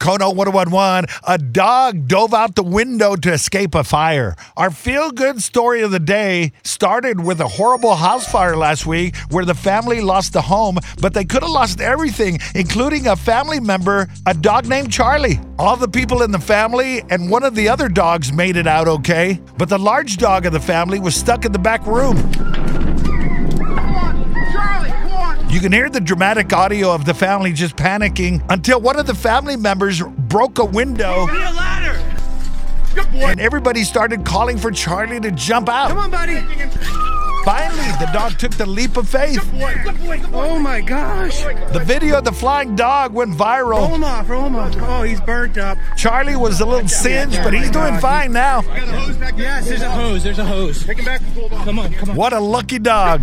Kono 1011, a dog dove out the window to escape a fire. Our feel good story of the day started with a horrible house fire last week where the family lost the home, but they could have lost everything, including a family member, a dog named Charlie. All the people in the family and one of the other dogs made it out okay, but the large dog of the family was stuck in the back room. Charlie, come on. You can hear the dramatic audio of the family just panicking until one of the family members broke a window Need a ladder. Good boy. and everybody started calling for Charlie to jump out. Come on, buddy. Finally, the dog took the leap of faith. Good boy, good boy, good boy. Oh my gosh. The video of the flying dog went Roll viral. him off, roll him off. Oh, he's burnt up. Charlie was a little singed, but he's doing fine now. Got a hose back there. Yes, there's a hose, there's a hose. Take him back and pull it off. Come on, come on. What a lucky dog.